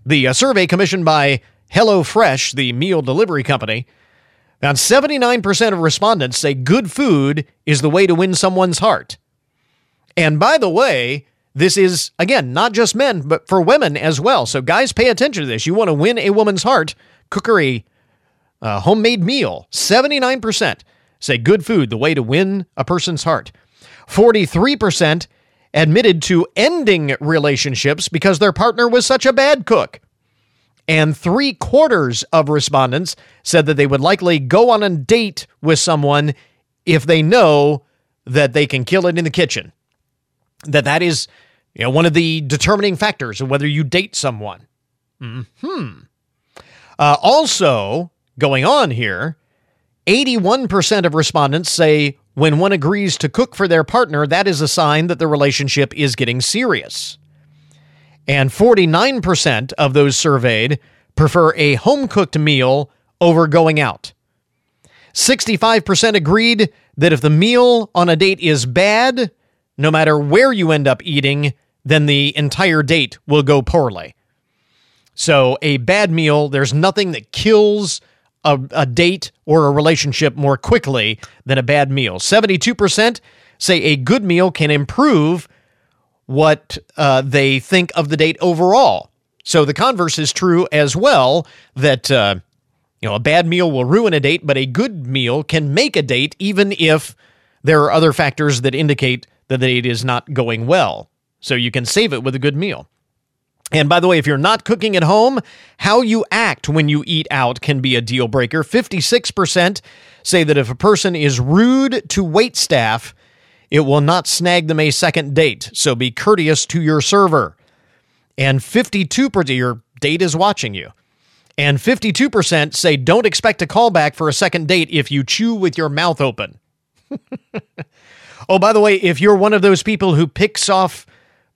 The uh, survey commissioned by HelloFresh, the meal delivery company, found 79% of respondents say good food is the way to win someone's heart. And by the way, this is, again, not just men, but for women as well. So, guys, pay attention to this. You want to win a woman's heart, cookery, a homemade meal. 79% say good food, the way to win a person's heart. 43% admitted to ending relationships because their partner was such a bad cook. And three quarters of respondents said that they would likely go on a date with someone if they know that they can kill it in the kitchen. That that is you know, one of the determining factors of whether you date someone. Hmm. Uh, also, going on here, 81% of respondents say when one agrees to cook for their partner, that is a sign that the relationship is getting serious. And 49% of those surveyed prefer a home cooked meal over going out. 65% agreed that if the meal on a date is bad, no matter where you end up eating, then the entire date will go poorly. So, a bad meal, there's nothing that kills a, a date or a relationship more quickly than a bad meal. 72% say a good meal can improve what uh, they think of the date overall. So, the converse is true as well that. Uh, you know, a bad meal will ruin a date, but a good meal can make a date, even if there are other factors that indicate that the date is not going well. So you can save it with a good meal. And by the way, if you're not cooking at home, how you act when you eat out can be a deal breaker. 56% say that if a person is rude to wait staff, it will not snag them a second date. So be courteous to your server. And 52% your date is watching you. And 52% say don't expect a callback for a second date if you chew with your mouth open. oh, by the way, if you're one of those people who picks off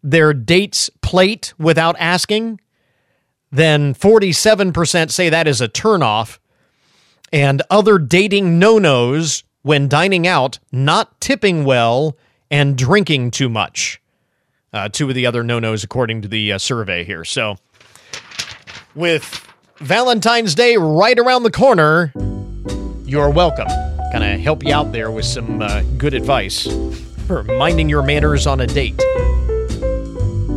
their date's plate without asking, then 47% say that is a turnoff. And other dating no nos when dining out, not tipping well and drinking too much. Uh, two of the other no nos, according to the uh, survey here. So, with Valentine's Day right around the corner, you're welcome. Kind of help you out there with some uh, good advice for minding your manners on a date.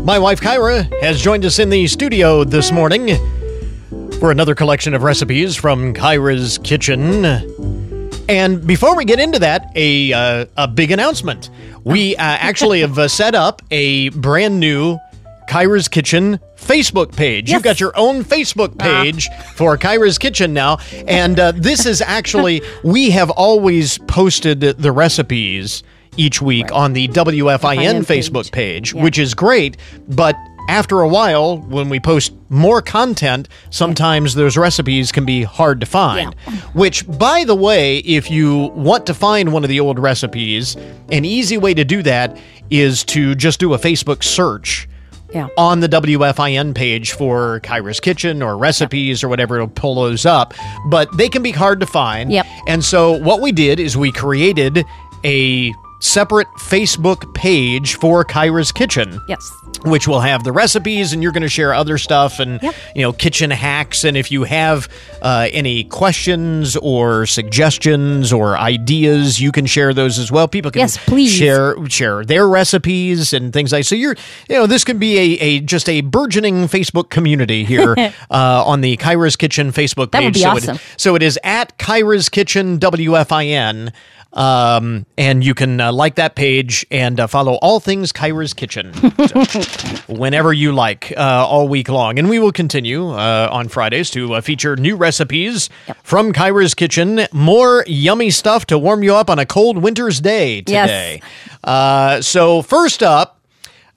My wife Kyra has joined us in the studio this morning for another collection of recipes from Kyra's Kitchen. And before we get into that, a uh, a big announcement. We uh, actually have uh, set up a brand new Kyra's Kitchen Facebook page. Yes. You've got your own Facebook page for Kyra's Kitchen now. And uh, this is actually, we have always posted the recipes each week on the WFIN FIN Facebook page, Yeah. which is great. But after a while, when we post more content, sometimes those recipes can be hard to find. Which, by the way, if you want to find one of the old recipes, an easy way to do that is to just do a Facebook search Yeah. on the WFIN page for Kyra's Kitchen or recipes or whatever, it'll pull those up. But they can be hard to find. Yep. And so what we did is we created a separate Facebook page for Kyra's Kitchen Yes. which will have the recipes and you're going to share other stuff and Yep. you know kitchen hacks and if you have uh, any questions or suggestions or ideas you can share those as well people can Yes, please. share share their recipes and things like so you're you know this can be a, a just a burgeoning facebook community here uh, on the Kyra's kitchen facebook page That would be so awesome. it, so it is at Kyra's kitchen wfin um, and you can uh, like that page and uh, follow all things Kyra's Kitchen whenever you like, uh, all week long. And we will continue uh, on Fridays to uh, feature new recipes from Kyra's Kitchen. More yummy stuff to warm you up on a cold winter's day Yes. today. Uh, so, first up,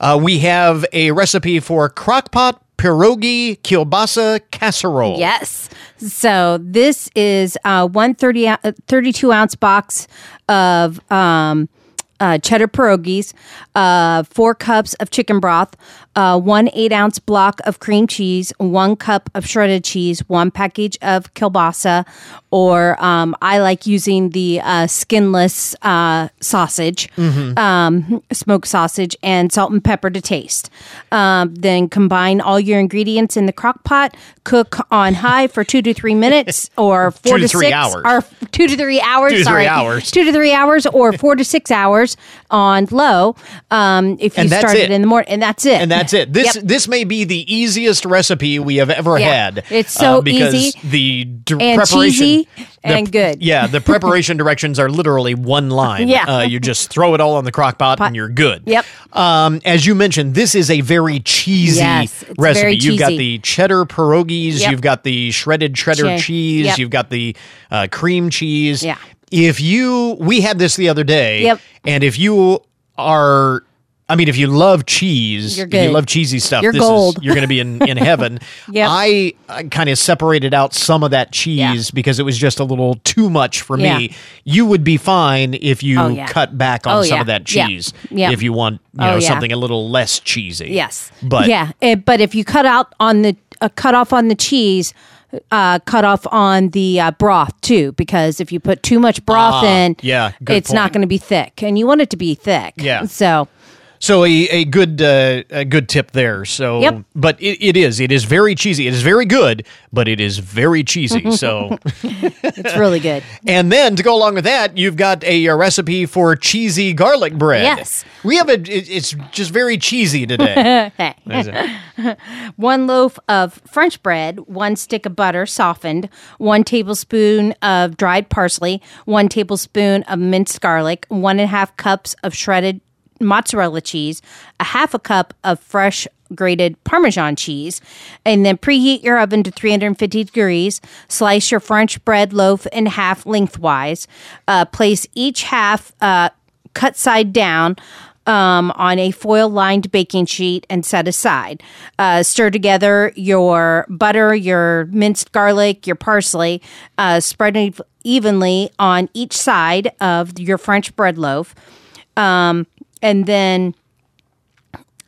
uh, we have a recipe for crockpot pierogi kielbasa casserole. Yes. So this is a 130 ou- uh, 32 ounce box of um, uh, cheddar pierogies, uh, four cups of chicken broth, uh, one eight ounce block of cream cheese, one cup of shredded cheese, one package of kielbasa, or um, I like using the uh, skinless uh, sausage, um, smoked sausage, and salt and pepper to taste. Um, then combine all your ingredients in the crock pot. Cook on high for two to three minutes, or four to three six, hours. or two to three hours. Two to three sorry, hours. Two to three hours, or four to six hours on low. Um, if you start it. it in the morning, and that's it. And that's it. This Yep. this may be the easiest recipe we have ever Yeah. had. It's so uh, because easy The d- and preparation cheesy the- and good. Yeah, the preparation directions are literally one line. Yeah. uh, you just throw it all on the crock pot and you're good. Yep. Um, as you mentioned, this is a very cheesy Yes, it's recipe. very You've got the cheddar pierogies. Yep. You've got the shredded cheddar Che- cheese. yep. You've got the uh, cream cheese. Yeah. If you, we had this the other day. Yep. And if you are I mean, if you love cheese, You're if you love cheesy stuff, You're this gold. is you're going to be in, in heaven. Yep. I, I kind of separated out some of that cheese because it was just a little too much for Yeah. me. You would be fine if you Oh, yeah. cut back on Oh, some yeah. of that cheese. Yeah. If you want, you Oh, know, yeah. something a little less cheesy. Yes. But yeah, eh, but if you cut out on the uh, cut off on the cheese, uh, cut off on the uh, broth too, because if you put too much broth Ah, in, yeah, it's not going to be thick, and you want it to be thick. Yeah. So So a, a good uh, a good tip there. So, Yep. but it, it is it is very cheesy. It is very good, but it is very cheesy. So, it's really good. and then to go along with that, you've got a, uh recipe for cheesy garlic bread. Yes. we have a. it- It's just very cheesy today. one loaf of French bread, one stick of butter softened, one tablespoon of dried parsley, one tablespoon of minced garlic, one and a half cups of shredded mozzarella cheese, a half a cup of fresh grated Parmesan cheese, and then preheat your oven to 350 degrees. Slice your French bread loaf in half lengthwise. Uh, place each half uh, cut side down um, on a foil lined baking sheet and set aside. Uh, stir together your butter, your minced garlic, your parsley, uh, spread evenly on each side of your French bread loaf. Um, and then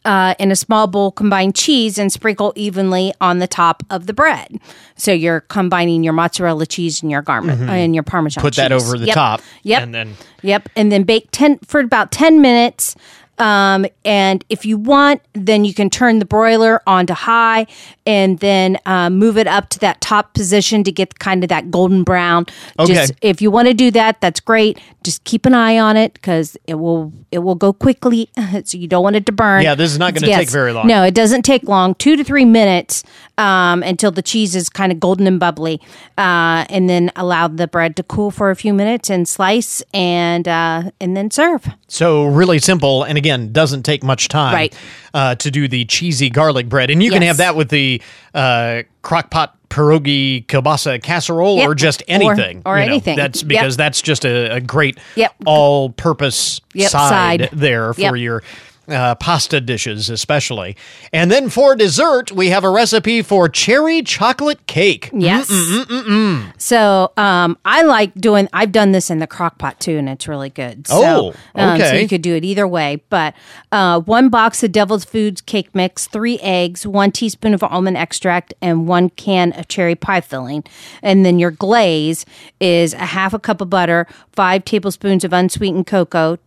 uh, in a small bowl, combine cheese and sprinkle evenly on the top of the bread. So you're combining your mozzarella cheese and your garment Mhm. and your Parmesan. Cheese. Put that over the Yep. top, Yep. and then- Yep. And then bake ten for about ten minutes. Um, and if you want, then you can turn the broiler onto high and then uh, move it up to that top position to get kind of that golden brown. Okay. Just, if you want to do that, that's great. Just keep an eye on it because it will it will go quickly. so you don't want it to burn. Yeah, this is not gonna take very long. No, it doesn't take long. Two to three minutes um, until the cheese is kind of golden and bubbly, uh, and then allow the bread to cool for a few minutes and slice and uh, and then serve. So really simple, and again, doesn't take much time Right. uh, to do the cheesy garlic bread, and you can have that with the uh, crockpot pierogi kielbasa casserole Yep. or just anything. or you know. anything. That's Yep. because that's just a, a great Yep. all-purpose Yep, side, side. there for Yep. your. Uh, pasta dishes, especially. And then for dessert, we have a recipe for cherry chocolate cake. Yes. Mm-mm-mm-mm. So um, I like doing. I've done this in the crock pot too, and it's really good. So, Oh, um, so okay. you could do it either way. But uh, one box of Devil's Foods cake mix, three eggs, one teaspoon of almond extract, and one can of cherry pie filling. And then your glaze is a half a cup of butter, five tablespoons of unsweetened cocoa.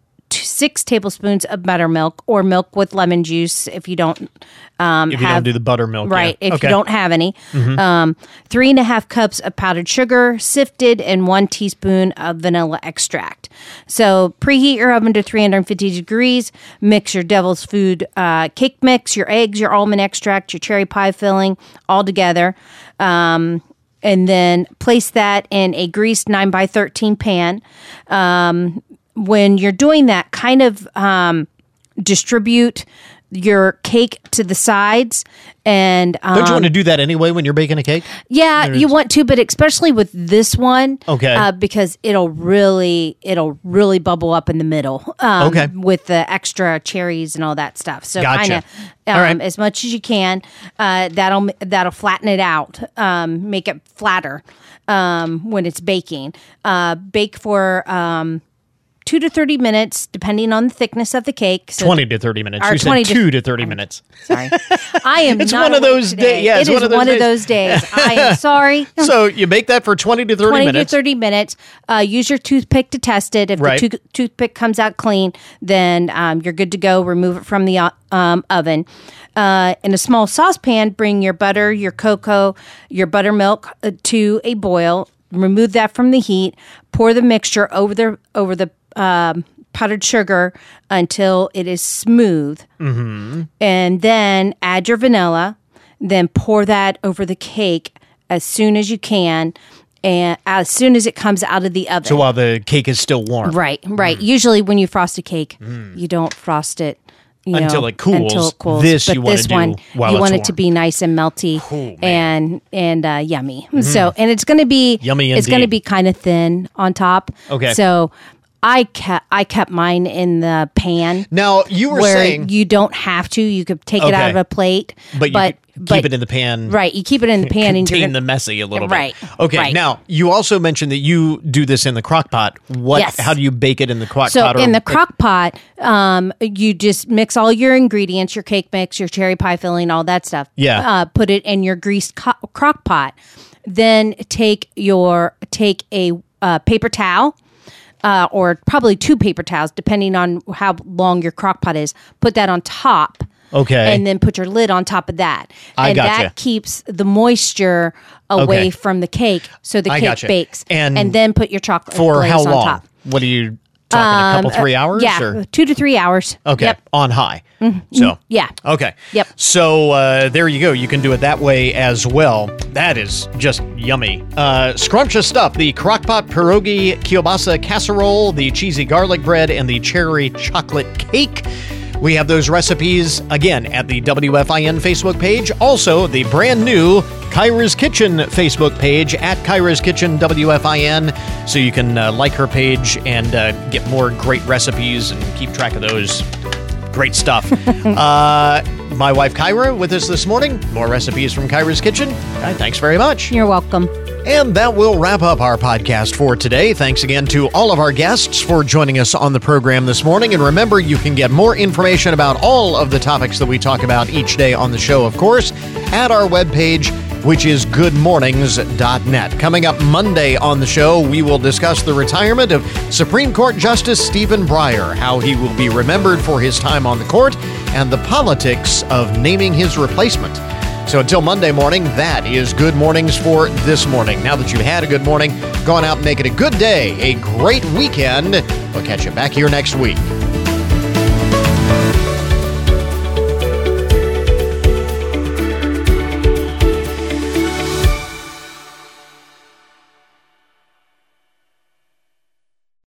Six tablespoons of buttermilk or milk with lemon juice if you don't um, If you have don't do the buttermilk, yeah. right? If Okay. you don't have any, Mhm. um, three and a half cups of powdered sugar, sifted, and one teaspoon of vanilla extract. So preheat your oven to 350 degrees. Mix your devil's food uh, cake mix, your eggs, your almond extract, your cherry pie filling all together. Um, and then place that in a greased 9 by 13 pan. Um, when you're doing that, kind of um, distribute your cake to the sides and um, Don't you want to do that anyway when you're baking a cake? yeah, There's- you want to, but especially with this one, Okay. uh, because it'll really, it'll really bubble up in the middle, um, Okay. with the extra cherries and all that stuff. So Gotcha. kind of, um, right. as much as you can, uh, that'll that'll flatten it out, um, make it flatter um, when it's baking. Uh, bake for um, two to thirty minutes, depending on the thickness of the cake. So 20 to 30 minutes. You said 2 to 30 minutes. Sorry, I am. It's one of those days. Yeah, It it's is one of those one days. of those days. I am sorry. so you make that for 20 to 30 20 minutes. to 30 minutes. Uh, use your toothpick to test it. If Right. the tooth toothpick comes out clean, then um, you're good to go. Remove it from the um, oven. Uh, in a small saucepan, bring your butter, your cocoa, your buttermilk uh, to a boil. Remove that from the heat. Pour the mixture over the over the um, powdered sugar until it is smooth Mm-hmm. and then add your vanilla then pour that over the cake as soon as you can and as soon as it comes out of the oven So while the cake is still warm. right right usually when you frost a cake you don't frost it you know, Mm. Until it cools. until it cools. This but you this do one you want it to be nice and melty and and uh, yummy so and it's going to be Yummy it's going to be kind of thin on top Okay. so I kept I kept mine in the pan. Now you were where saying you don't have to. You could take it out of a plate, but you keep it in the pan. Right, you keep it in the pan and you're Contain gonna- the messy a little bit. Right, bit. Okay. right. Now you also mentioned that you do this in the crock pot. What? Yes. How do you bake it in the crock So pot? or- in the crock pot, um, you just mix all your ingredients, your cake mix, your cherry pie filling, all that stuff. Yeah. Uh, put it in your greased co- crock pot. Then take your take a uh, paper towel. Uh, or probably two paper towels, depending on how long your crock pot is. Put that on top. Okay. And then put your lid on top of that. I and gotcha. that keeps the moisture away Okay. from the cake so the I cake gotcha. bakes. And then put your chocolate for how on long? top. What do you talking? a couple Um, three uh, hours? Yeah, Or? two to three hours. Okay. Yep. On high. Mhm. So Yeah. Okay. Yep. So uh, there you go. You can do it that way as well. That is just yummy. Uh, scrumptious stuff. The crockpot pierogi kielbasa casserole, the cheesy garlic bread, and the cherry chocolate cake. We have those recipes again at the WFIN Facebook page. Also, the brand new Kyra's Kitchen Facebook page at Kyra's Kitchen WFIN. So you can uh, like her page and uh, get more great recipes and keep track of those. Great stuff. uh, my wife Kyra with us this morning. More recipes from Kyra's Kitchen. Uh, thanks very much. You're welcome. And that will wrap up our podcast for today. Thanks again to all of our guests for joining us on the program this morning. And remember, you can get more information about all of the topics that we talk about each day on the show, of course, at our webpage, which is goodmornings.net. Coming up Monday on the show, we will discuss the retirement of Supreme Court Justice Stephen Breyer, how he will be remembered for his time on the court, and the politics of naming his replacement. So until Monday morning, that is Good Mornings for this morning. Now that you've had a good morning, go on out and make it a good day, a great weekend. We'll catch you back here next week.